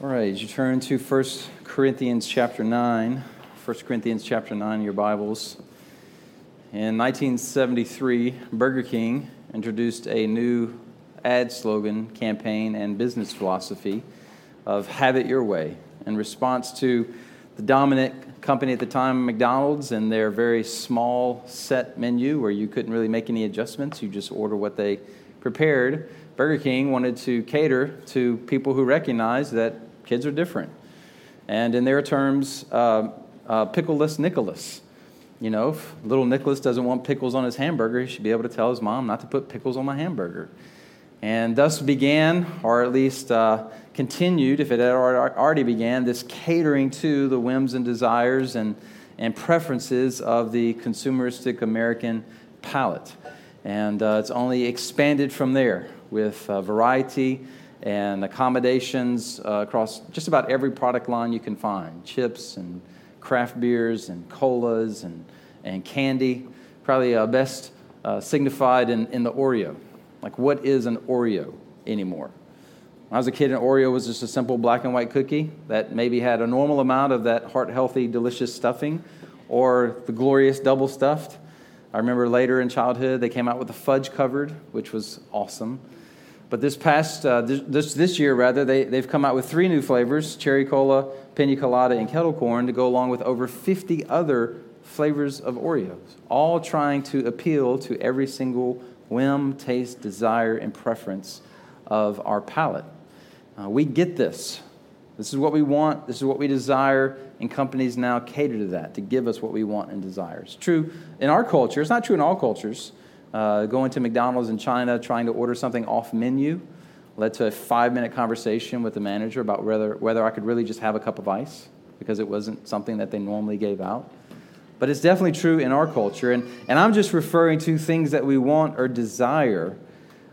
All right, as you turn to 1 Corinthians chapter 9, 1 Corinthians chapter 9 in your Bibles. In 1973, Burger King introduced a new ad slogan, campaign, and business philosophy of have it your way in response to the dominant company at the time, McDonald's, and their very small set menu where you couldn't really make any adjustments. You just order what they prepared. Burger King wanted to cater to people who recognized that Kids are different. And in their terms, uh, uh, pickleless Nicholas. You know, if little Nicholas doesn't want pickles on his hamburger, he should be able to tell his mom not to put pickles on my hamburger. And thus began, or at least uh, continued, if it had already began, this catering to the whims and desires and, and preferences of the consumeristic American palate. And uh, it's only expanded from there with uh, variety and accommodations uh, across just about every product line you can find chips and craft beers and colas and, and candy. Probably uh, best uh, signified in, in the Oreo. Like, what is an Oreo anymore? When I was a kid, an Oreo was just a simple black and white cookie that maybe had a normal amount of that heart healthy, delicious stuffing or the glorious double stuffed. I remember later in childhood, they came out with the fudge covered, which was awesome. But this past, uh, this, this year rather, they, they've come out with three new flavors cherry cola, pina colada, and kettle corn to go along with over 50 other flavors of Oreos, all trying to appeal to every single whim, taste, desire, and preference of our palate. Uh, we get this. This is what we want, this is what we desire, and companies now cater to that to give us what we want and desire. It's true in our culture, it's not true in all cultures. Uh, going to McDonald's in China, trying to order something off menu, led to a five minute conversation with the manager about whether, whether I could really just have a cup of ice because it wasn't something that they normally gave out. But it's definitely true in our culture. And, and I'm just referring to things that we want or desire.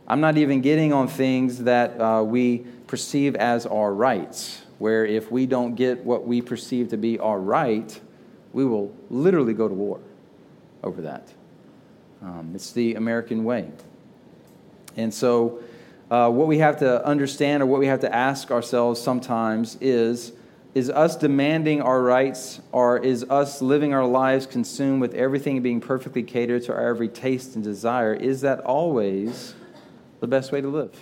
I'm not even getting on things that uh, we perceive as our rights, where if we don't get what we perceive to be our right, we will literally go to war over that. Um, it's the American way. And so, uh, what we have to understand or what we have to ask ourselves sometimes is is us demanding our rights or is us living our lives consumed with everything being perfectly catered to our every taste and desire? Is that always the best way to live?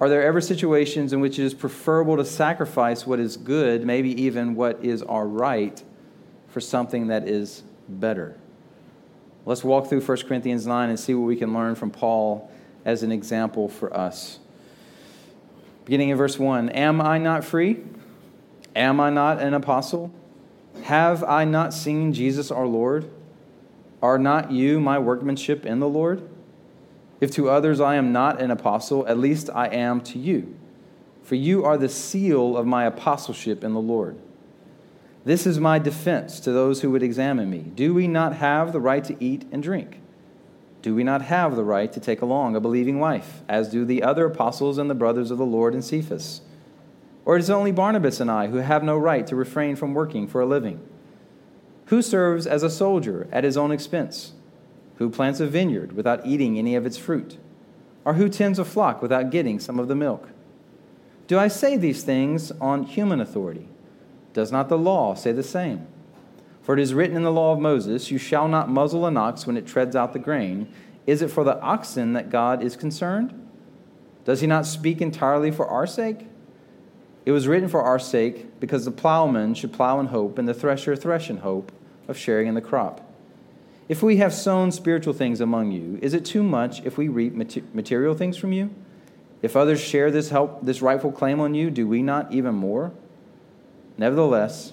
Are there ever situations in which it is preferable to sacrifice what is good, maybe even what is our right, for something that is better? Let's walk through 1 Corinthians 9 and see what we can learn from Paul as an example for us. Beginning in verse 1 Am I not free? Am I not an apostle? Have I not seen Jesus our Lord? Are not you my workmanship in the Lord? If to others I am not an apostle, at least I am to you. For you are the seal of my apostleship in the Lord. This is my defense to those who would examine me. Do we not have the right to eat and drink? Do we not have the right to take along a believing wife, as do the other apostles and the brothers of the Lord and Cephas? Or is it only Barnabas and I who have no right to refrain from working for a living? Who serves as a soldier at his own expense? Who plants a vineyard without eating any of its fruit? Or who tends a flock without getting some of the milk? Do I say these things on human authority? Does not the law say the same? For it is written in the law of Moses, You shall not muzzle an ox when it treads out the grain. Is it for the oxen that God is concerned? Does he not speak entirely for our sake? It was written for our sake, because the plowman should plow in hope, and the thresher thresh in hope of sharing in the crop. If we have sown spiritual things among you, is it too much if we reap material things from you? If others share this help, this rightful claim on you, do we not even more? Nevertheless,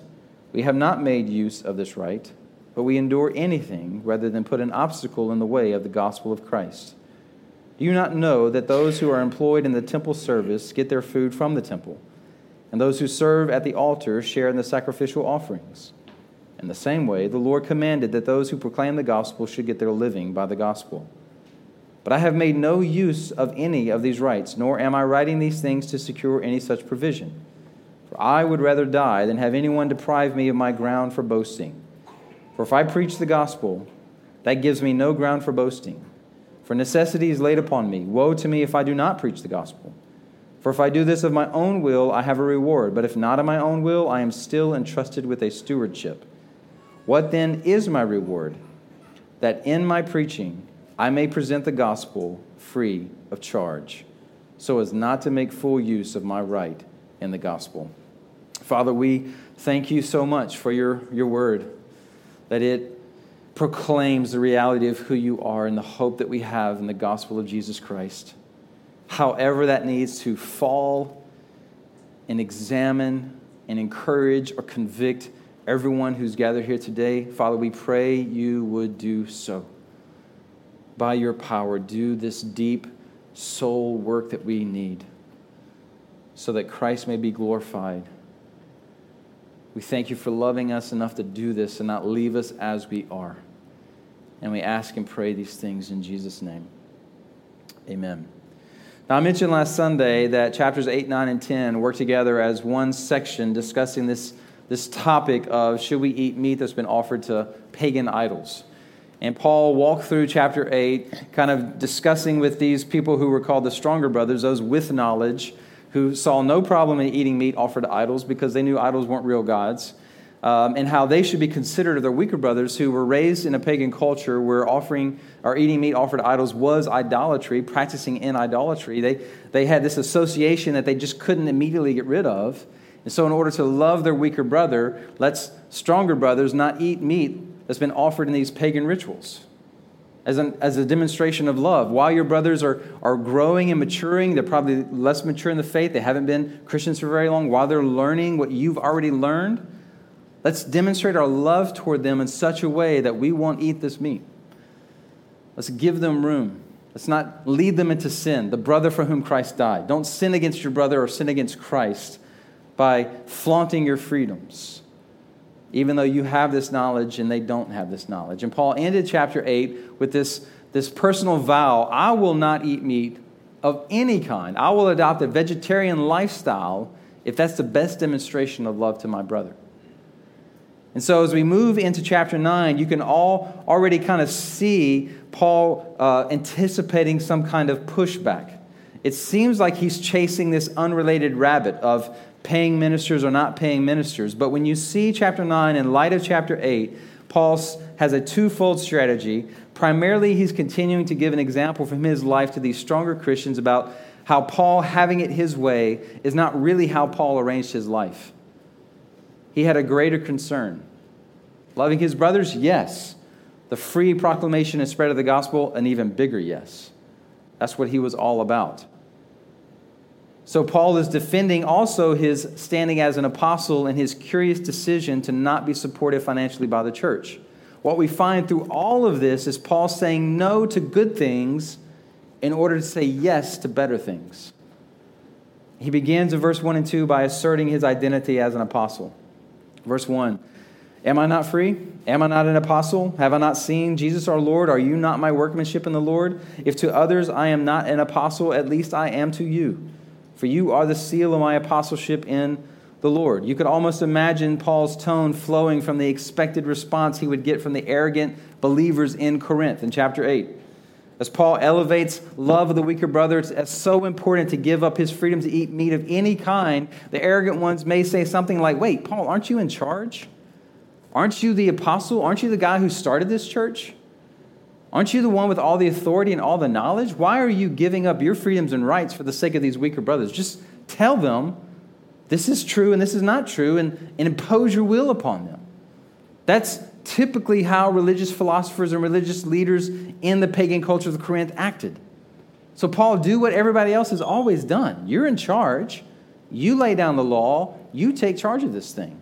we have not made use of this right, but we endure anything rather than put an obstacle in the way of the gospel of Christ. Do you not know that those who are employed in the temple service get their food from the temple, and those who serve at the altar share in the sacrificial offerings? In the same way, the Lord commanded that those who proclaim the gospel should get their living by the gospel. But I have made no use of any of these rights, nor am I writing these things to secure any such provision. For I would rather die than have anyone deprive me of my ground for boasting. For if I preach the gospel, that gives me no ground for boasting. For necessity is laid upon me. Woe to me if I do not preach the gospel. For if I do this of my own will, I have a reward. But if not of my own will, I am still entrusted with a stewardship. What then is my reward? That in my preaching I may present the gospel free of charge, so as not to make full use of my right in the gospel. Father, we thank you so much for your, your word, that it proclaims the reality of who you are and the hope that we have in the gospel of Jesus Christ however that needs to fall and examine and encourage or convict everyone who's gathered here today. Father, we pray you would do so. By your power, do this deep soul work that we need so that Christ may be glorified. We thank you for loving us enough to do this and not leave us as we are. And we ask and pray these things in Jesus' name. Amen. Now, I mentioned last Sunday that chapters 8, 9, and 10 work together as one section discussing this, this topic of should we eat meat that's been offered to pagan idols. And Paul walked through chapter 8, kind of discussing with these people who were called the stronger brothers, those with knowledge, who saw no problem in eating meat offered to idols because they knew idols weren't real gods um, and how they should be considered of their weaker brothers who were raised in a pagan culture where offering or eating meat offered to idols was idolatry, practicing in idolatry. They, they had this association that they just couldn't immediately get rid of. And so, in order to love their weaker brother, let's stronger brothers not eat meat that's been offered in these pagan rituals as, an, as a demonstration of love. While your brothers are, are growing and maturing, they're probably less mature in the faith, they haven't been Christians for very long. While they're learning what you've already learned, Let's demonstrate our love toward them in such a way that we won't eat this meat. Let's give them room. Let's not lead them into sin, the brother for whom Christ died. Don't sin against your brother or sin against Christ by flaunting your freedoms, even though you have this knowledge and they don't have this knowledge. And Paul ended chapter 8 with this, this personal vow I will not eat meat of any kind. I will adopt a vegetarian lifestyle if that's the best demonstration of love to my brother. And so, as we move into chapter 9, you can all already kind of see Paul uh, anticipating some kind of pushback. It seems like he's chasing this unrelated rabbit of paying ministers or not paying ministers. But when you see chapter 9 in light of chapter 8, Paul has a twofold strategy. Primarily, he's continuing to give an example from his life to these stronger Christians about how Paul having it his way is not really how Paul arranged his life. He had a greater concern. Loving his brothers? Yes. The free proclamation and spread of the gospel? An even bigger yes. That's what he was all about. So, Paul is defending also his standing as an apostle and his curious decision to not be supported financially by the church. What we find through all of this is Paul saying no to good things in order to say yes to better things. He begins in verse 1 and 2 by asserting his identity as an apostle. Verse 1 Am I not free? Am I not an apostle? Have I not seen Jesus our Lord? Are you not my workmanship in the Lord? If to others I am not an apostle, at least I am to you. For you are the seal of my apostleship in the Lord. You could almost imagine Paul's tone flowing from the expected response he would get from the arrogant believers in Corinth in chapter 8. As Paul elevates love of the weaker brother as so important to give up his freedom to eat meat of any kind, the arrogant ones may say something like, Wait, Paul, aren't you in charge? Aren't you the apostle? Aren't you the guy who started this church? Aren't you the one with all the authority and all the knowledge? Why are you giving up your freedoms and rights for the sake of these weaker brothers? Just tell them this is true and this is not true and, and impose your will upon them. That's typically how religious philosophers and religious leaders in the pagan culture of Corinth acted. So, Paul, do what everybody else has always done. You're in charge. You lay down the law. You take charge of this thing.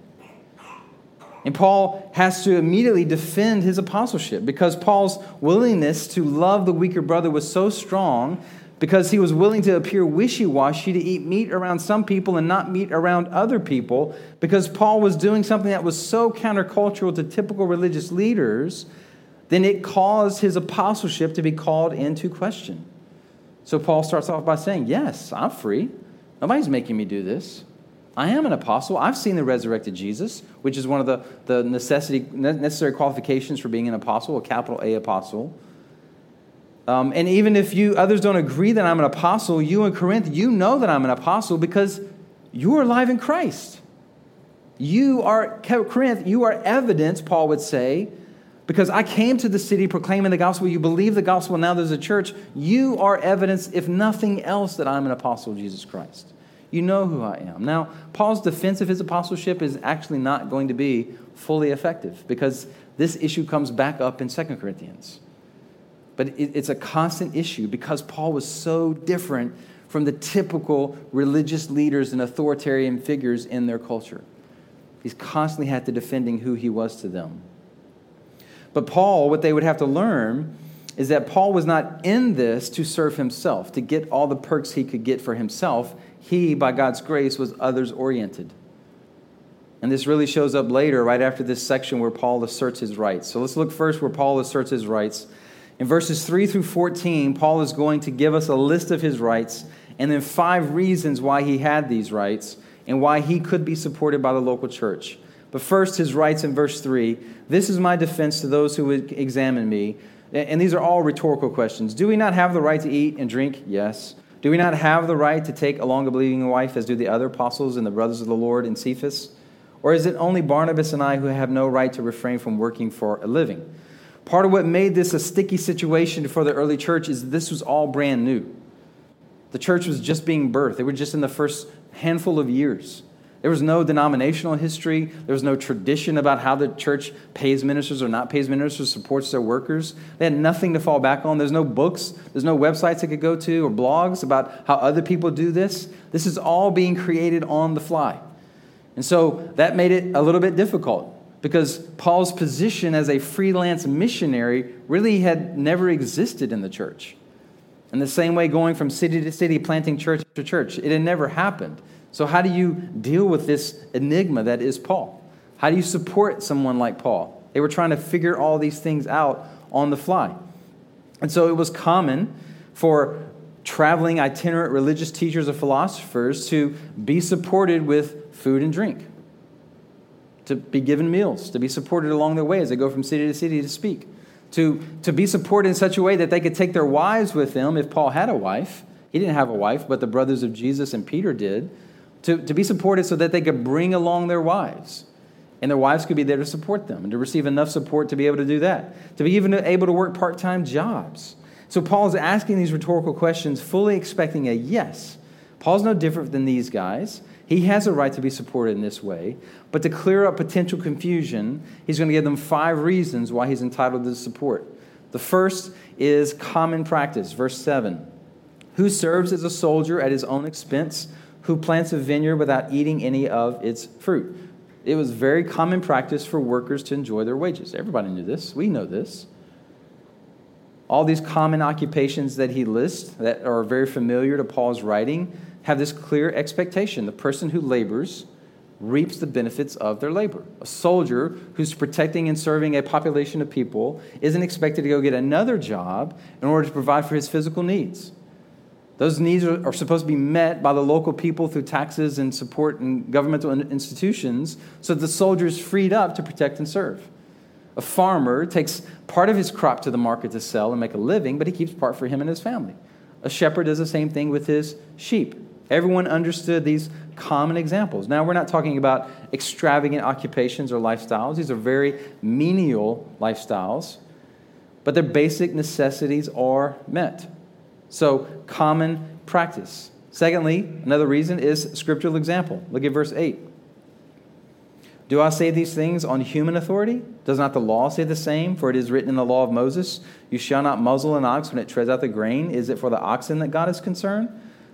And Paul has to immediately defend his apostleship because Paul's willingness to love the weaker brother was so strong because he was willing to appear wishy washy, to eat meat around some people and not meat around other people, because Paul was doing something that was so countercultural to typical religious leaders, then it caused his apostleship to be called into question. So Paul starts off by saying, Yes, I'm free. Nobody's making me do this. I am an apostle. I've seen the resurrected Jesus, which is one of the, the necessity, necessary qualifications for being an apostle, a capital A apostle. Um, and even if you others don't agree that I'm an apostle, you in Corinth, you know that I'm an apostle because you are alive in Christ. You are, Corinth, you are evidence, Paul would say, because I came to the city proclaiming the gospel. You believe the gospel, now there's a church. You are evidence, if nothing else, that I'm an apostle of Jesus Christ. You know who I am. Now, Paul's defense of his apostleship is actually not going to be fully effective because this issue comes back up in 2 Corinthians. But it's a constant issue because Paul was so different from the typical religious leaders and authoritarian figures in their culture. He's constantly had to defending who he was to them. But Paul, what they would have to learn is that Paul was not in this to serve himself, to get all the perks he could get for himself. He, by God's grace, was others oriented. And this really shows up later, right after this section where Paul asserts his rights. So let's look first where Paul asserts his rights. In verses 3 through 14, Paul is going to give us a list of his rights and then five reasons why he had these rights and why he could be supported by the local church. But first, his rights in verse 3 This is my defense to those who would examine me. And these are all rhetorical questions. Do we not have the right to eat and drink? Yes. Do we not have the right to take along a believing wife, as do the other apostles and the brothers of the Lord in Cephas? Or is it only Barnabas and I who have no right to refrain from working for a living? Part of what made this a sticky situation for the early church is this was all brand new. The church was just being birthed, they were just in the first handful of years. There was no denominational history. There was no tradition about how the church pays ministers or not pays ministers, supports their workers. They had nothing to fall back on. There's no books, there's no websites they could go to or blogs about how other people do this. This is all being created on the fly. And so that made it a little bit difficult because Paul's position as a freelance missionary really had never existed in the church. In the same way, going from city to city, planting church to church, it had never happened. So, how do you deal with this enigma that is Paul? How do you support someone like Paul? They were trying to figure all these things out on the fly. And so, it was common for traveling itinerant religious teachers or philosophers to be supported with food and drink, to be given meals, to be supported along their way as they go from city to city to speak to, to be supported in such a way that they could take their wives with them if Paul had a wife. He didn't have a wife, but the brothers of Jesus and Peter did. To, to be supported so that they could bring along their wives. And their wives could be there to support them and to receive enough support to be able to do that. To be even able to work part time jobs. So Paul is asking these rhetorical questions, fully expecting a yes. Paul's no different than these guys. He has a right to be supported in this way. But to clear up potential confusion, he's going to give them five reasons why he's entitled to support. The first is common practice, verse 7. Who serves as a soldier at his own expense, who plants a vineyard without eating any of its fruit. It was very common practice for workers to enjoy their wages. Everybody knew this. We know this. All these common occupations that he lists that are very familiar to Paul's writing have this clear expectation. The person who labors reaps the benefits of their labor. A soldier who's protecting and serving a population of people isn't expected to go get another job in order to provide for his physical needs. Those needs are, are supposed to be met by the local people through taxes and support and governmental institutions so that the soldier is freed up to protect and serve. A farmer takes part of his crop to the market to sell and make a living, but he keeps part for him and his family. A shepherd does the same thing with his sheep. Everyone understood these common examples. Now, we're not talking about extravagant occupations or lifestyles, these are very menial lifestyles, but their basic necessities are met. So, common practice. Secondly, another reason is scriptural example. Look at verse 8. Do I say these things on human authority? Does not the law say the same? For it is written in the law of Moses, You shall not muzzle an ox when it treads out the grain. Is it for the oxen that God is concerned?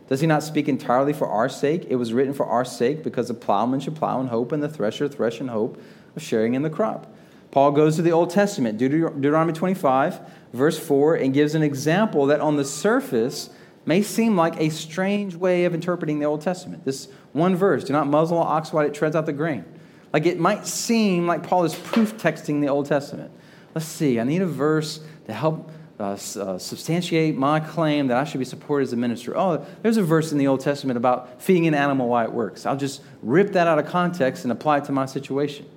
Does he not speak entirely for our sake? It was written for our sake because the plowman should plow in hope and the thresher thresh in hope of sharing in the crop. Paul goes to the Old Testament, Deuteronomy 25, verse 4, and gives an example that on the surface may seem like a strange way of interpreting the Old Testament. This one verse, do not muzzle an ox while it treads out the grain. Like it might seem like Paul is proof texting the Old Testament. Let's see, I need a verse to help uh, uh, substantiate my claim that I should be supported as a minister. Oh, there's a verse in the Old Testament about feeding an animal while it works. I'll just rip that out of context and apply it to my situation.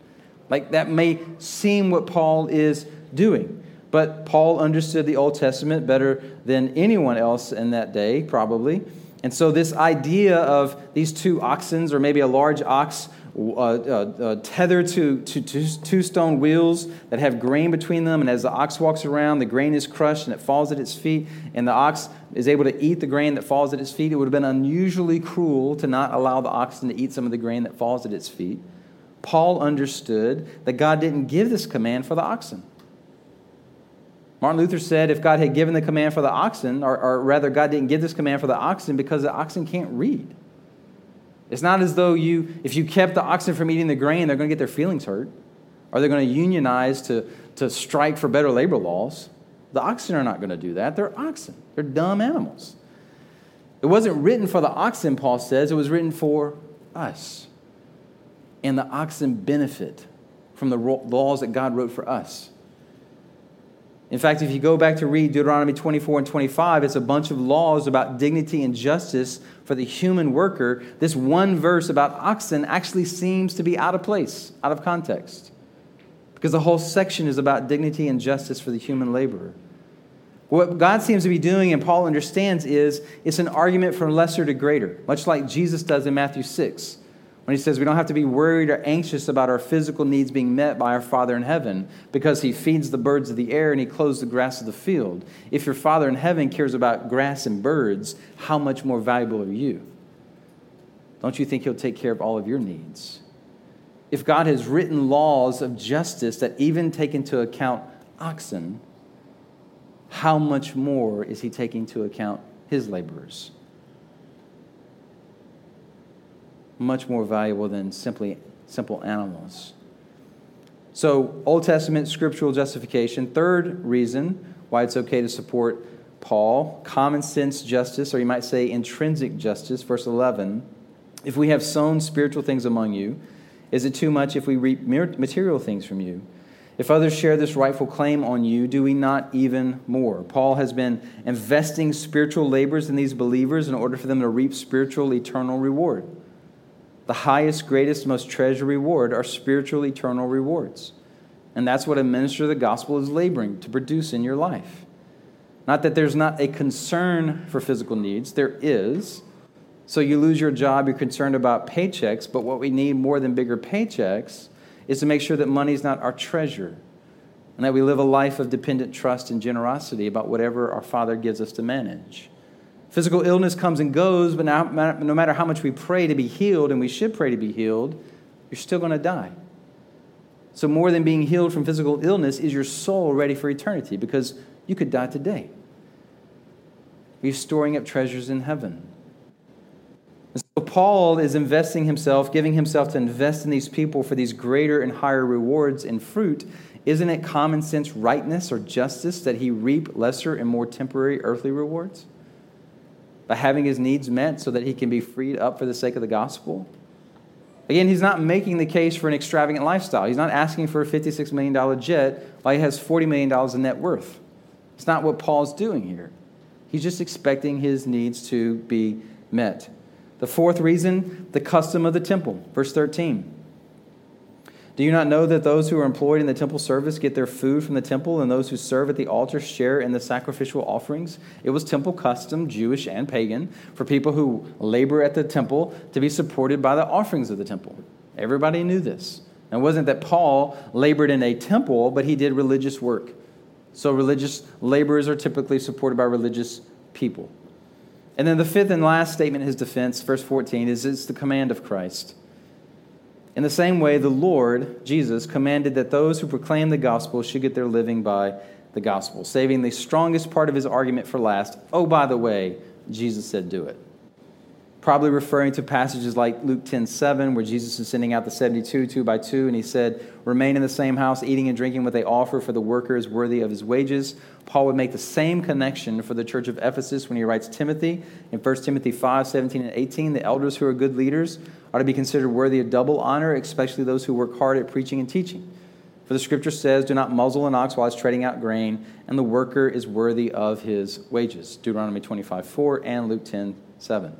Like that may seem what Paul is doing. But Paul understood the Old Testament better than anyone else in that day, probably. And so, this idea of these two oxens, or maybe a large ox uh, uh, uh, tethered to, to, to, two stone wheels that have grain between them, and as the ox walks around, the grain is crushed and it falls at its feet, and the ox is able to eat the grain that falls at its feet. It would have been unusually cruel to not allow the oxen to eat some of the grain that falls at its feet. Paul understood that God didn't give this command for the oxen. Martin Luther said if God had given the command for the oxen, or, or, rather, God didn't give this command for the oxen because the oxen can't read. It's not as though you, if you kept the oxen from eating the grain, they're going to get their feelings hurt, or they're going to unionize to, to strike for better labor laws. The oxen are not going to do that. They're oxen, they're dumb animals. It wasn't written for the oxen, Paul says, it was written for us. And the oxen benefit from the laws that God wrote for us. In fact, if you go back to read Deuteronomy 24 and 25, it's a bunch of laws about dignity and justice for the human worker. This one verse about oxen actually seems to be out of place, out of context, because the whole section is about dignity and justice for the human laborer. What God seems to be doing, and Paul understands, is it's an argument from lesser to greater, much like Jesus does in Matthew 6 when he says we don't have to be worried or anxious about our physical needs being met by our Father in heaven because he feeds the birds of the air and he clothes the grass of the field. If your Father in heaven cares about grass and birds, how much more valuable are you? Don't you think he'll take care of all of your needs? If God has written laws of justice that even take into account oxen, how much more is he taking into account his laborers? Much more valuable than simply simple animals. So, Old Testament scriptural justification. Third reason why it's okay to support Paul common sense justice, or you might say intrinsic justice. Verse 11 If we have sown spiritual things among you, is it too much if we reap material things from you? If others share this rightful claim on you, do we not even more? Paul has been investing spiritual labors in these believers in order for them to reap spiritual eternal reward the highest, greatest, most treasured reward are spiritual, eternal rewards. And that's what a minister of the gospel is laboring to produce in your life. Not that there's not a concern for physical needs, there is. So you lose your job, you're concerned about paychecks, but what we need more than bigger paychecks is to make sure that money is not our treasure and that we live a life of dependent trust and generosity about whatever our Father gives us to manage. Physical illness comes and goes, but no matter how much we pray to be healed, and we should pray to be healed, you're still going to die. So, more than being healed from physical illness, is your soul ready for eternity? Because you could die today. Are you storing up treasures in heaven? And so, Paul is investing himself, giving himself to invest in these people for these greater and higher rewards and fruit. Isn't it common sense rightness or justice that he reap lesser and more temporary earthly rewards? By having his needs met so that he can be freed up for the sake of the gospel. Again, he's not making the case for an extravagant lifestyle. He's not asking for a $56 million jet while he has $40 million in net worth. It's not what Paul's doing here. He's just expecting his needs to be met. The fourth reason, the custom of the temple. Verse 13. Do you not know that those who are employed in the temple service get their food from the temple, and those who serve at the altar share in the sacrificial offerings? It was temple custom, Jewish and pagan, for people who labor at the temple to be supported by the offerings of the temple. Everybody knew this. And it wasn't that Paul labored in a temple, but he did religious work. So religious laborers are typically supported by religious people. And then the fifth and last statement in his defense, verse 14, is it's the command of Christ. In the same way, the Lord, Jesus, commanded that those who proclaim the gospel should get their living by the gospel, saving the strongest part of his argument for last. Oh, by the way, Jesus said, do it. Probably referring to passages like Luke 10 7, where Jesus is sending out the 72 two by two, and he said, Remain in the same house, eating and drinking what they offer, for the worker is worthy of his wages. Paul would make the same connection for the church of Ephesus when he writes Timothy in 1 Timothy 5 17 and 18. The elders who are good leaders are to be considered worthy of double honor, especially those who work hard at preaching and teaching. For the scripture says, Do not muzzle an ox while it's treading out grain, and the worker is worthy of his wages. Deuteronomy 25 4 and Luke 10 7.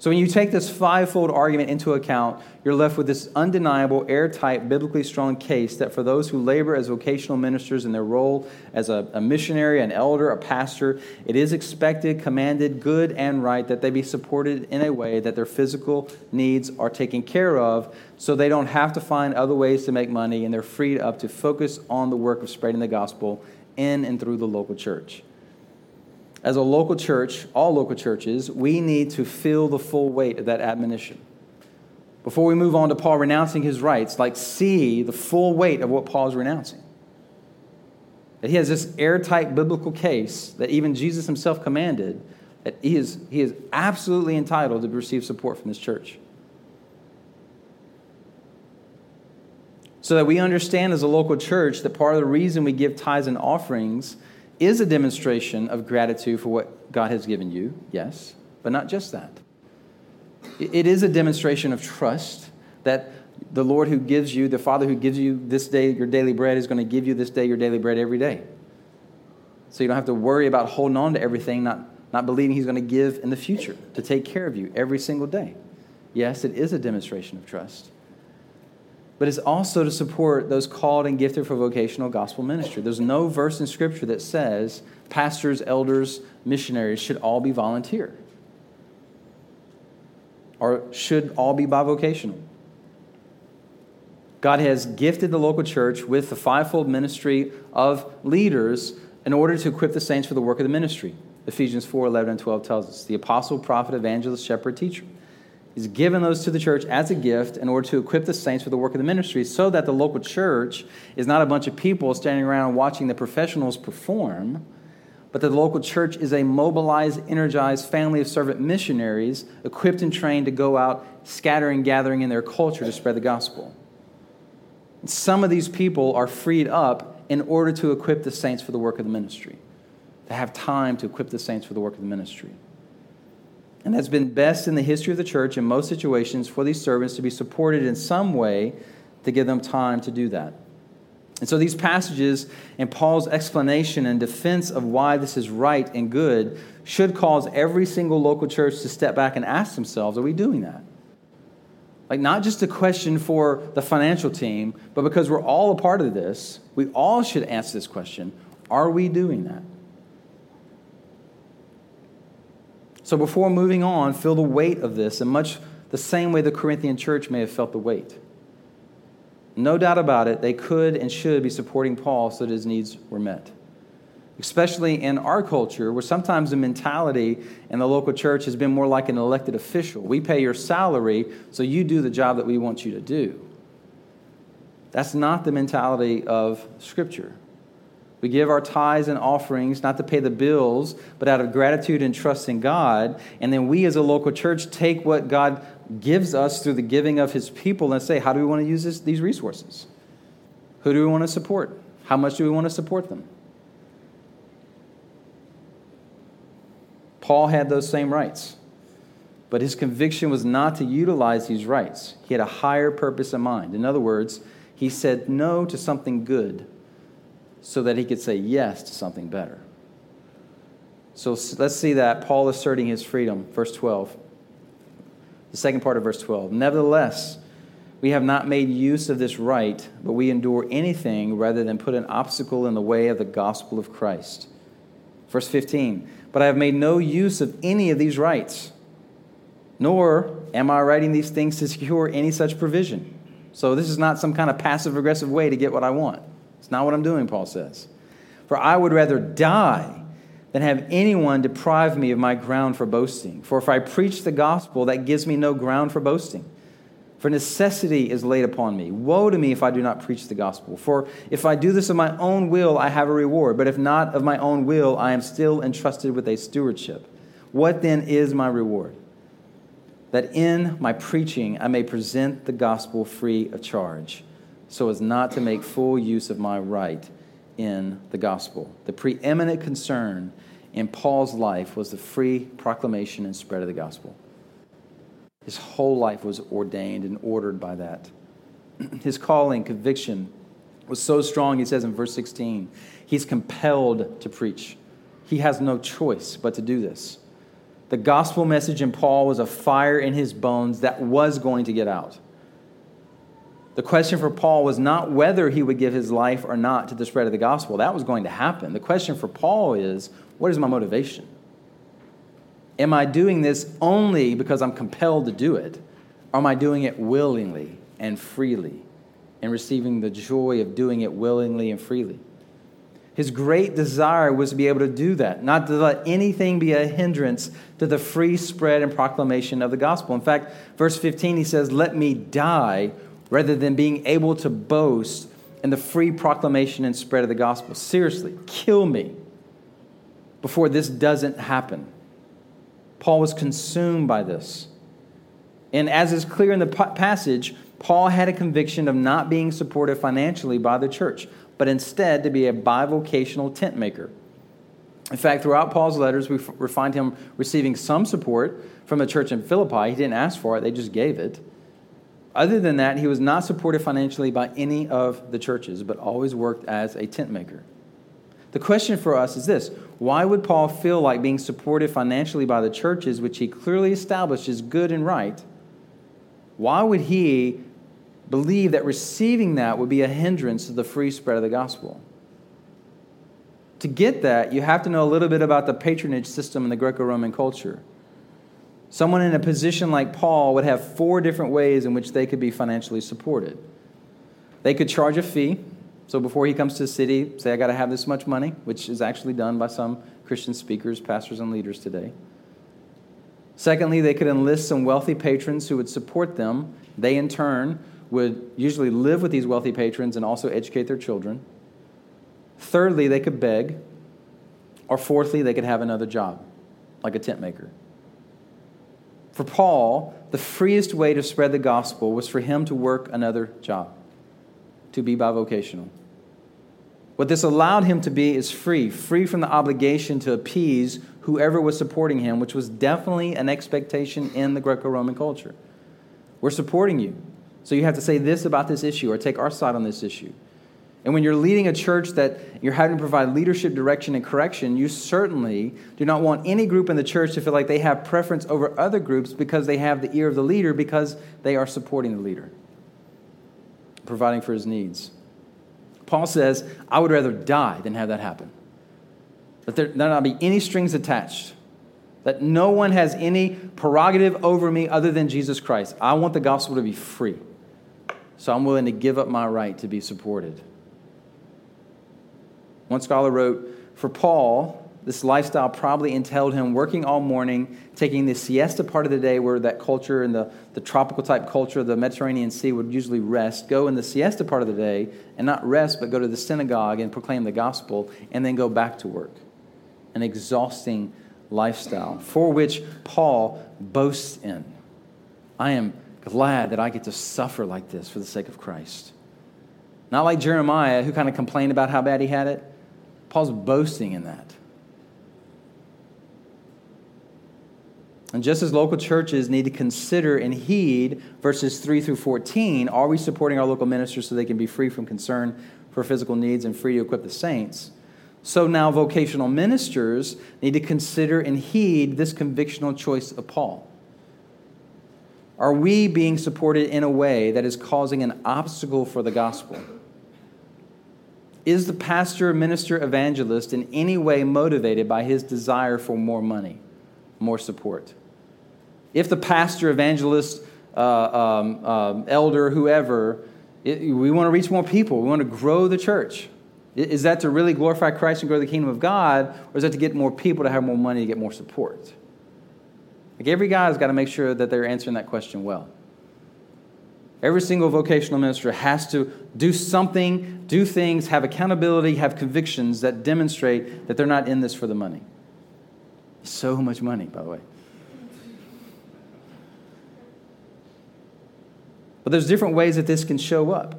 So when you take this fivefold argument into account, you're left with this undeniable, airtight, biblically strong case that for those who labor as vocational ministers in their role as a, a, missionary, an elder, a pastor, it is expected, commanded, good, and right that they be supported in a way that their physical needs are taken care of so they don't have to find other ways to make money and they're freed up to focus on the work of spreading the gospel in and through the local church as a local church, all local churches, we need to feel the full weight of that admonition. Before we move on to Paul renouncing his rights, like see the full weight of what Paul is renouncing. That he has this airtight biblical case that even Jesus himself commanded that he is, he is absolutely entitled to receive support from this church. So that we understand as a local church that part of the reason we give tithes and offerings is a demonstration of gratitude for what God has given you, yes, but not just that. It is a demonstration of trust that the Lord who gives you, the Father who gives you this day your daily bread, is going to give you this day your daily bread every day. So you don't have to worry about holding on to everything, not, not believing He's going to give in the future to take care of you every single day. Yes, it is a demonstration of trust but it's also to support those called and gifted for vocational gospel ministry. There's no verse in Scripture that says pastors, elders, missionaries should all be volunteer or should all be bivocational. God has gifted the local church with the fivefold ministry of leaders in order to equip the saints for the work of the ministry. Ephesians 4 11 and 12 tells us the apostle, prophet, evangelist, shepherd, teacher. He's given those to the church as a gift in order to equip the saints for the work of the ministry so that the local church is not a bunch of people standing around watching the professionals perform, but that the local church is a mobilized, energized family of servant missionaries equipped and trained to go out scattering, gathering in their culture to spread the gospel. Some of these people are freed up in order to equip the saints for the work of the ministry, to have time to equip the saints for the work of the ministry and has been best in the history of the church in most situations for these servants to be supported in some way to give them time to do that. And so these passages and Paul's explanation and defense of why this is right and good should cause every single local church to step back and ask themselves, are we doing that? Like, not just a question for the financial team, but because we're all a part of this, we all should answer this question are we doing that? So before moving on, feel the weight of this in much the same way the Corinthian church may have felt the weight. No doubt about it, they could and should be supporting Paul so that his needs were met. Especially in our culture, where sometimes the mentality in the local church has been more like an elected official. We pay your salary, so you do the job that we want you to do. That's not the mentality of Scripture. We give our tithes and offerings not to pay the bills, but out of gratitude and trust in God. And then we as a local church take what God gives us through the giving of his people and say, how do we want to use this, these resources? Who do we want to support? How much do we want to support them? Paul had those same rights, but his conviction was not to utilize these rights. He had a higher purpose in mind. In other words, he said no to something good so that he could say yes to something better. So let's see that. Paul asserting his freedom, verse 12. The second part of verse 12. Nevertheless, we have not made use of this right, but we endure anything rather than put an obstacle in the way of the gospel of Christ. Verse 15. But I have made no use of any of these rights, nor am I writing these things to secure any such provision. So this is not some kind of passive aggressive way to get what I want. It's not what I'm doing, Paul says. For I would rather die than have anyone deprive me of my ground for boasting. For if I preach the gospel, that gives me no ground for boasting. For necessity is laid upon me. Woe to me if I do not preach the gospel. For if I do this of my own will, I have a reward. But if not of my own will, I am still entrusted with a stewardship. What then is my reward? That in my preaching I may present the gospel free of charge so as not to make full use of my right in the gospel. The preeminent concern in Paul's life was the free proclamation and spread of the gospel. His whole life was ordained and ordered by that. His calling, conviction was so strong, he says in verse 16, he's compelled to preach. He has no choice but to do this. The gospel message in Paul was a fire in his bones that was going to get out. The question for Paul was not whether he would give his life or not to the spread of the gospel. That was going to happen. The question for Paul is what is my motivation? Am I doing this only because I'm compelled to do it? Or am I doing it willingly and freely and receiving the joy of doing it willingly and freely? His great desire was to be able to do that, not to let anything be a hindrance to the free spread and proclamation of the gospel. In fact, verse 15, he says, Let me die rather than being able to boast in the free proclamation and spread of the gospel. Seriously, kill me before this doesn't happen. Paul was consumed by this. And as is clear in the passage, Paul had a conviction of not being supported financially by the church, but instead to be a bivocational tent maker. In fact, throughout Paul's letters, we, we find him receiving some support from the church in Philippi. He didn't ask for it, they just gave it. Other than that, he was not supported financially by any of the churches, but always worked as a tent maker. The question for us is this why would Paul feel like being supported financially by the churches, which he clearly established is good and right? Why would he believe that receiving that would be a hindrance to the free spread of the gospel? To get that, you have to know a little bit about the patronage system in the Greco Roman culture. Someone in a position like Paul would have four different ways in which they could be financially supported. They could charge a fee. So before he comes to the city, say, I got to have this much money, which is actually done by some Christian speakers, pastors, and leaders today. Secondly, they could enlist some wealthy patrons who would support them. They, in turn, would usually live with these wealthy patrons and also educate their children. Thirdly, they could beg. Or fourthly, they could have another job, like a tent maker. For Paul, the freest way to spread the gospel was for him to work another job, to be bivocational. What this allowed him to be is free, free from the obligation to appease whoever was supporting him, which was definitely an expectation in the Greco Roman culture. We're supporting you. So you have to say this about this issue or take our side on this issue. And when you're leading a church that you're having to provide leadership, direction, and correction, you certainly do not want any group in the church to feel like they have preference over other groups because they have the ear of the leader because they are supporting the leader, providing for his needs. Paul says, I would rather die than have that happen. That there, there not be any strings attached. That no one has any prerogative over me other than Jesus Christ. I want the gospel to be free. So I'm willing to give up my right to be supported. One scholar wrote For Paul, this lifestyle probably entailed him working all morning, taking the siesta part of the day where that culture and the, the tropical type culture of the Mediterranean Sea would usually rest, go in the siesta part of the day and not rest, but go to the synagogue and proclaim the gospel, and then go back to work. An exhausting lifestyle for which Paul boasts in. I am glad that I get to suffer like this for the sake of Christ. Not like Jeremiah, who kind of complained about how bad he had it. Paul's boasting in that. And just as local churches need to consider and heed verses 3 through 14, are we supporting our local ministers so they can be free from concern for physical needs and free to equip the saints? So now vocational ministers need to consider and heed this convictional choice of Paul. Are we being supported in a way that is causing an obstacle for the gospel? Is the pastor, minister, evangelist in any way motivated by his desire for more money, more support? If the pastor, evangelist, uh, um, uh, elder, whoever, it, we want to reach more people, we want to grow the church. Is that to really glorify Christ and grow the kingdom of God, or is that to get more people to have more money to get more support? Like every guy's got to make sure that they're answering that question well. Every single vocational minister has to do something, do things, have accountability, have convictions that demonstrate that they're not in this for the money. So much money, by the way. But there's different ways that this can show up.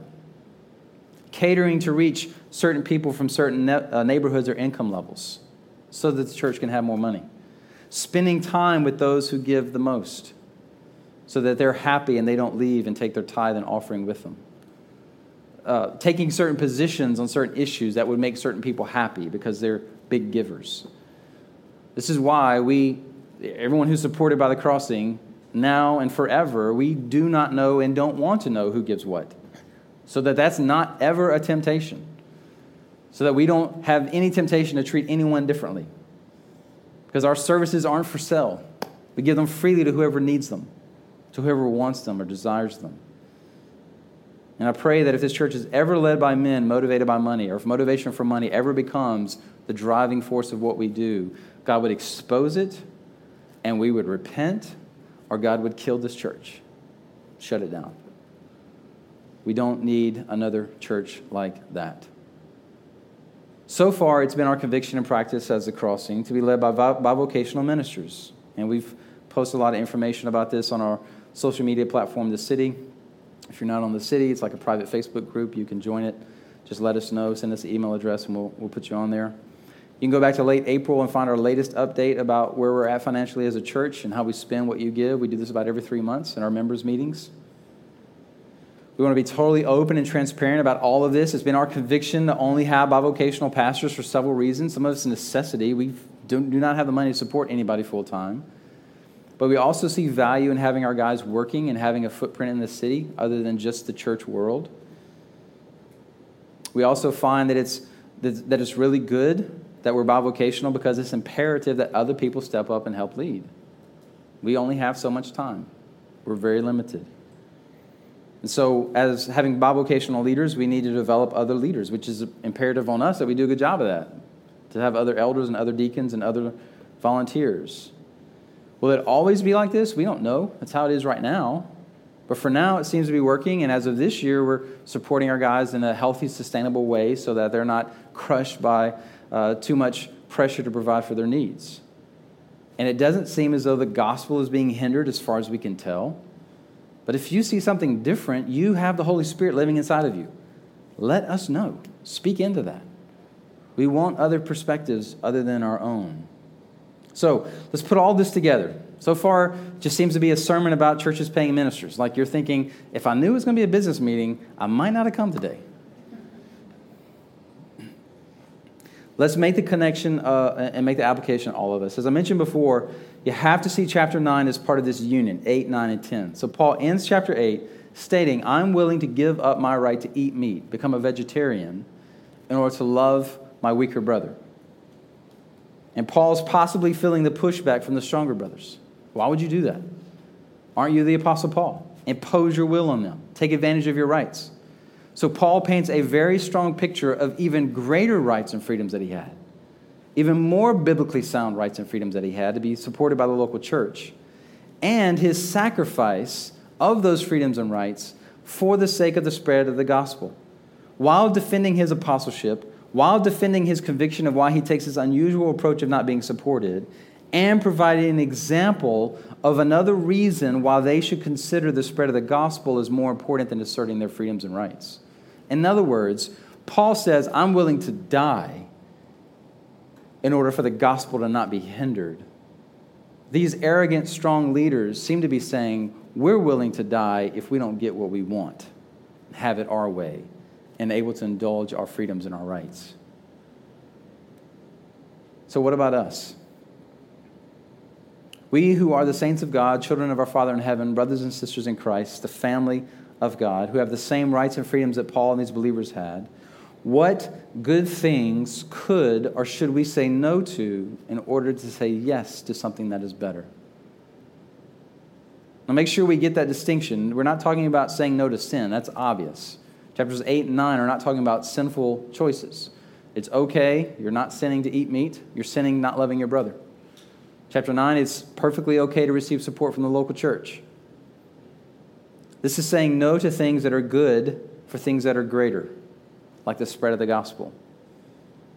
Catering to reach certain people from certain ne- uh, neighborhoods or income levels so that the church can have more money. Spending time with those who give the most so that they're happy and they don't leave and take their tithe and offering with them. Uh, taking certain positions on certain issues that would make certain people happy because they're big givers. This is why we everyone who's supported by the crossing, now and forever, we do not know and don't want to know who gives what. So that that's not ever a temptation. So that we don't have any temptation to treat anyone differently. Because our services aren't for sale. We give them freely to whoever needs them, to whoever wants them or desires them. And I pray that if this church is ever led by men motivated by money, or if motivation for money ever becomes the driving force of what we do, God would expose it and we would repent, or God would kill this church, shut it down. We don't need another church like that. So far, it's been our conviction and practice as the crossing to be led by vocational ministers. And we've posted a lot of information about this on our social media platform, The City. If you're not on The City, it's like a private Facebook group. You can join it. Just let us know. Send us an email address, and we'll, we'll put you on there. You can go back to late April and find our latest update about where we're at financially as a church and how we spend what you give. We do this about every three months in our members' meetings. We want to be totally open and transparent about all of this. It's been our conviction to only have bivocational pastors for several reasons. Some of it's a necessity. We do not have the money to support anybody full time. But we also see value in having our guys working and having a footprint in the city other than just the church world. We also find that it's, that it's really good that we're bivocational because it's imperative that other people step up and help lead. We only have so much time, we're very limited. And so, as having bivocational leaders, we need to develop other leaders, which is imperative on us that we do a good job of that. To have other elders and other deacons and other volunteers. Will it always be like this? We don't know. That's how it is right now. But for now, it seems to be working. And as of this year, we're supporting our guys in a healthy, sustainable way so that they're not crushed by uh, too much pressure to provide for their needs. And it doesn't seem as though the gospel is being hindered as far as we can tell. But if you see something different, you have the Holy Spirit living inside of you. Let us know. Speak into that. We want other perspectives other than our own. So let's put all this together. So far, just seems to be a sermon about churches paying ministers. Like you're thinking, if I knew it was going to be a business meeting, I might not have come today. Let's make the connection uh, and make the application all of us. As I mentioned before, you have to see chapter 9 as part of this union 8, 9, and 10. So Paul ends chapter 8 stating, I'm willing to give up my right to eat meat, become a vegetarian, in order to love my weaker brother. And Paul's possibly feeling the pushback from the stronger brothers. Why would you do that? Aren't you the Apostle Paul? Impose your will on them, take advantage of your rights. So Paul paints a very strong picture of even greater rights and freedoms that he had, even more biblically sound rights and freedoms that he had to be supported by the local church, and his sacrifice of those freedoms and rights for the sake of the spread of the gospel. While defending his apostleship, while defending his conviction of why he takes this unusual approach of not being supported, and providing an example of another reason why they should consider the spread of the gospel as more important than asserting their freedoms and rights. In other words, Paul says, I'm willing to die in order for the gospel to not be hindered. These arrogant, strong leaders seem to be saying, We're willing to die if we don't get what we want, have it our way and able to indulge our freedoms and our rights. So, what about us? We who are the saints of God, children of our Father in heaven, brothers and sisters in Christ, the family of God, who have the same rights and freedoms that Paul and these believers had, what good things could or should we say no to in order to say yes to something that is better? Now, make sure we get that distinction. We're not talking about saying no to sin, that's obvious. Chapters 8 and 9 are not talking about sinful choices. It's okay, you're not sinning to eat meat, you're sinning not loving your brother. Chapter 9, it's perfectly okay to receive support from the local church. This is saying no to things that are good for things that are greater, like the spread of the gospel.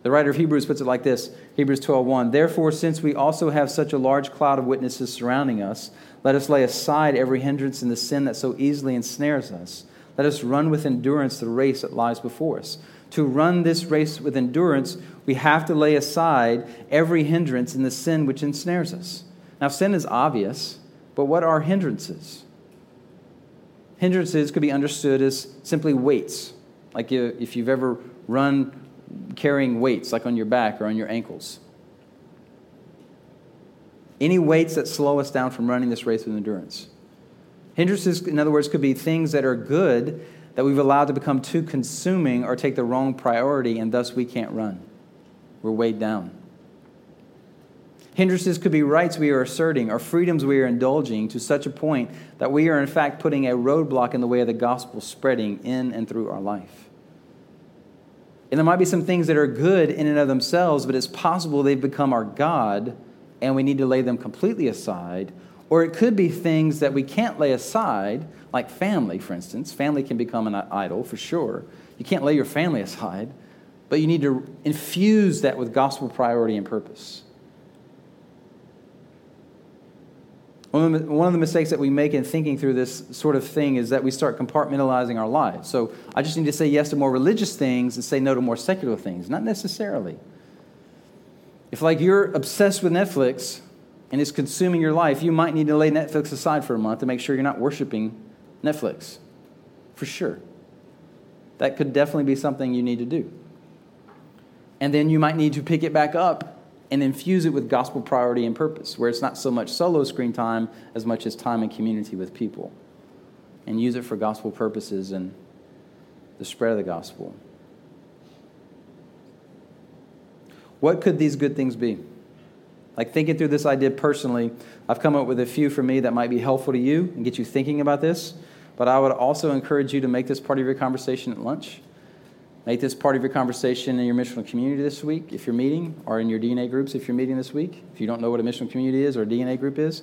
The writer of Hebrews puts it like this Hebrews 12:1 Therefore since we also have such a large cloud of witnesses surrounding us let us lay aside every hindrance and the sin that so easily ensnares us let us run with endurance the race that lies before us. To run this race with endurance, we have to lay aside every hindrance and the sin which ensnares us. Now, sin is obvious, but what are hindrances? Hindrances could be understood as simply weights, like if you've ever run carrying weights, like on your back or on your ankles. any weights that slow us down from running this race with endurance. Hindrances, in other words, could be things that are good that we've allowed to become too consuming or take the wrong priority, and thus we can't run. We're weighed down. Hindrances could be rights we are asserting or freedoms we are indulging to such a point that we are, in fact, putting a roadblock in the way of the gospel spreading in and through our life. And there might be some things that are good in and of themselves, but it's possible they've become our God and we need to lay them completely aside. Or it could be things that we can't lay aside, like family, for instance. Family can become an idol for sure. You can't lay your family aside, but you need to infuse that with gospel priority and purpose. One of, the, mistakes that we make in thinking through this sort of thing is that we start compartmentalizing our lives. So I just need to say yes to more religious things and say no to more secular things. Not necessarily. If, like, you're obsessed with Netflix and it's consuming your life, you might need to lay Netflix aside for a month to make sure you're not worshiping Netflix. For sure. That could definitely be something you need to do. And then you might need to pick it back up and infuse it with gospel priority and purpose, where it's not so much solo screen time as much as time in community with people. And use it for gospel purposes and the spread of the gospel. What could these good things be? Like thinking through this idea personally, I've come up with a few for me that might be helpful to you and get you thinking about this. But I would also encourage you to make this part of your conversation at lunch Make this part of your conversation in your missional community this week if you're meeting, or in your DNA groups if you're meeting this week. If you don't know what a missional community is or a DNA group is,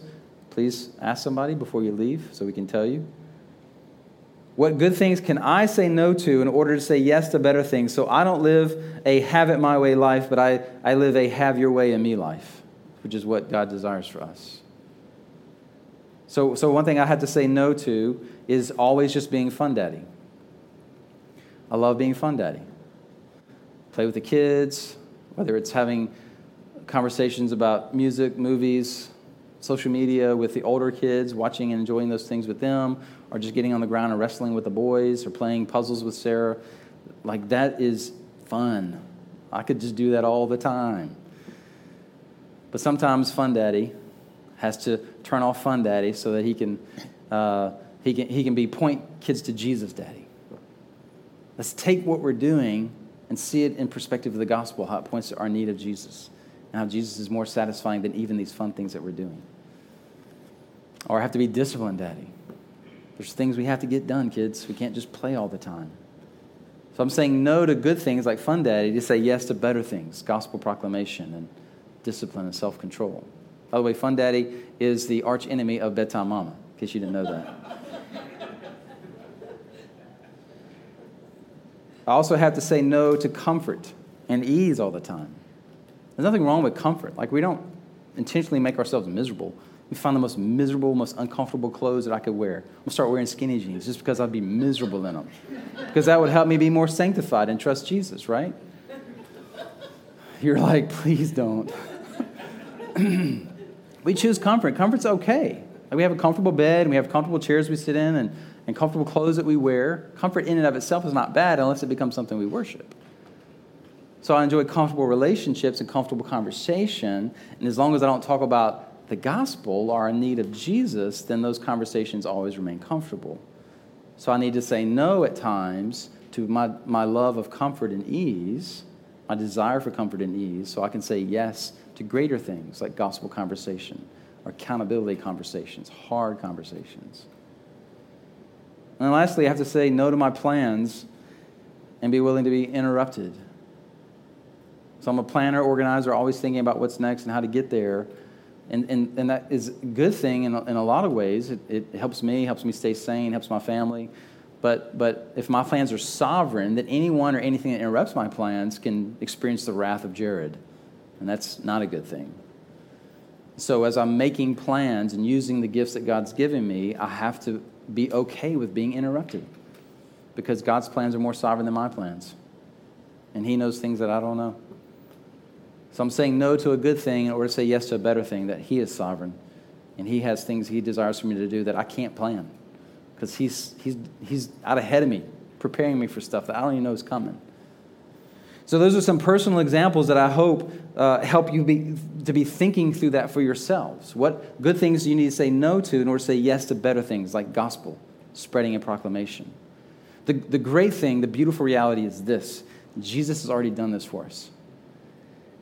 please ask somebody before you leave so we can tell you. What good things can I say no to in order to say yes to better things so I don't live a have it my way life, but I, I live a have your way in me life, which is what God desires for us. So, so one thing I had to say no to is always just being fun daddy. I love being fun daddy. Play with the kids, whether it's having conversations about music, movies, social media with the older kids, watching and enjoying those things with them, or just getting on the ground and wrestling with the boys, or playing puzzles with Sarah. Like, that is fun. I could just do that all the time. But sometimes Fun Daddy has to turn off Fun Daddy so that he can, uh, he can, he can be point kids to Jesus Daddy. Let's take what we're doing and see it in perspective of the gospel, how it points to our need of Jesus, and how Jesus is more satisfying than even these fun things that we're doing. Or I have to be disciplined, Daddy. There's things we have to get done, kids. We can't just play all the time. So I'm saying no to good things like fun, Daddy, to say yes to better things, gospel proclamation and discipline and self control. By the way, Fun Daddy is the arch enemy of Bedtime Mama, in case you didn't know that. I also have to say no to comfort and ease all the time. There's nothing wrong with comfort. Like, we don't intentionally make ourselves miserable. We find the most miserable, most uncomfortable clothes that I could wear. I'm gonna start wearing skinny jeans just because I'd be miserable in them. Because that would help me be more sanctified and trust Jesus, right? You're like, please don't. we choose comfort. Comfort's okay. Like we have a comfortable bed and we have comfortable chairs we sit in and and comfortable clothes that we wear, comfort in and of itself is not bad unless it becomes something we worship. So I enjoy comfortable relationships and comfortable conversation. And as long as I don't talk about the gospel or our need of Jesus, then those conversations always remain comfortable. So I need to say no at times to my, my love of comfort and ease, my desire for comfort and ease, so I can say yes to greater things like gospel conversation or accountability conversations, hard conversations. And lastly, I have to say no to my plans and be willing to be interrupted. So I'm a planner, organizer, always thinking about what's next and how to get there. And, and, and that is a good thing in in a lot of ways. It, it helps me, helps me stay sane, helps my family. But, but if my plans are sovereign, then anyone or anything that interrupts my plans can experience the wrath of Jared. And that's not a good thing. So as I'm making plans and using the gifts that God's given me, I have to be okay with being interrupted because God's plans are more sovereign than my plans. And He knows things that I don't know. So I'm saying no to a good thing in order to say yes to a better thing, that He is sovereign. And He has things He desires for me to do that I can't plan because he's, he's, he's out ahead of me, preparing me for stuff that I don't even know is coming. So, those are some personal examples that I hope uh, help you be, to be thinking through that for yourselves. What good things do you need to say no to in order to say yes to better things like gospel, spreading, and proclamation? The, the great thing, the beautiful reality is this Jesus has already done this for us.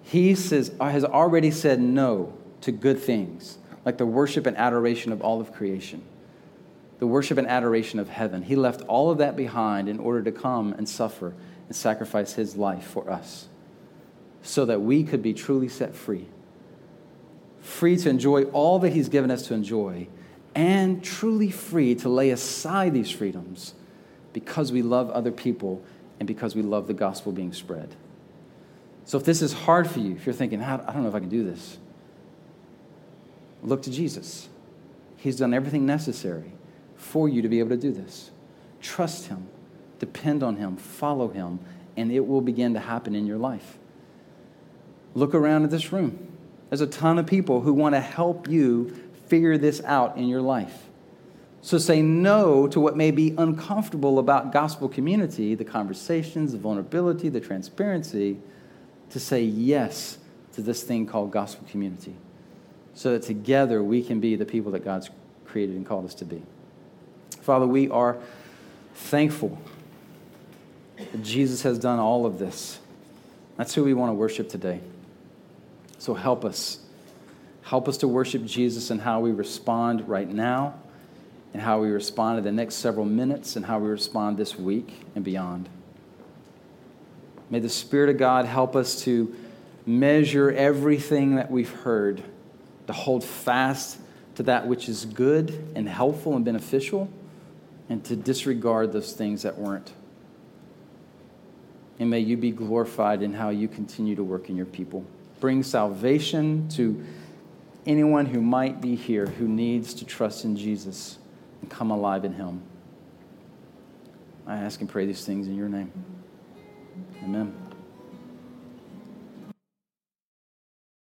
He says, has already said no to good things, like the worship and adoration of all of creation, the worship and adoration of heaven. He left all of that behind in order to come and suffer and sacrifice his life for us so that we could be truly set free. Free to enjoy all that he's given us to enjoy, and truly free to lay aside these freedoms because we love other people and because we love the gospel being spread. So if this is hard for you, if you're thinking, ah, I don't know if I can do this, look to Jesus. He's done everything necessary for you to be able to do this. Trust Him, depend on Him, follow Him, and it will begin to happen in your life. Look around at this room. There's a ton of people who want to help you figure this out in your life. So say no to what may be uncomfortable about gospel community, the conversations, the vulnerability, the transparency, to say yes to this thing called gospel community. So that together we can be the people that God's created and called us to be. Father, we are thankful Jesus has done all of this. That's who we want to worship today. So help us. Help us to worship Jesus and how we respond right now, and how we respond in the next several minutes, and how we respond this week and beyond. May the Spirit of God help us to measure everything that we've heard, to hold fast to that which is good and helpful and beneficial, and to disregard those things that weren't. And may you be glorified in how you continue to work in your people bring salvation to anyone who might be here who needs to trust in Jesus and come alive in Him. I ask and pray these things in your name. Amen.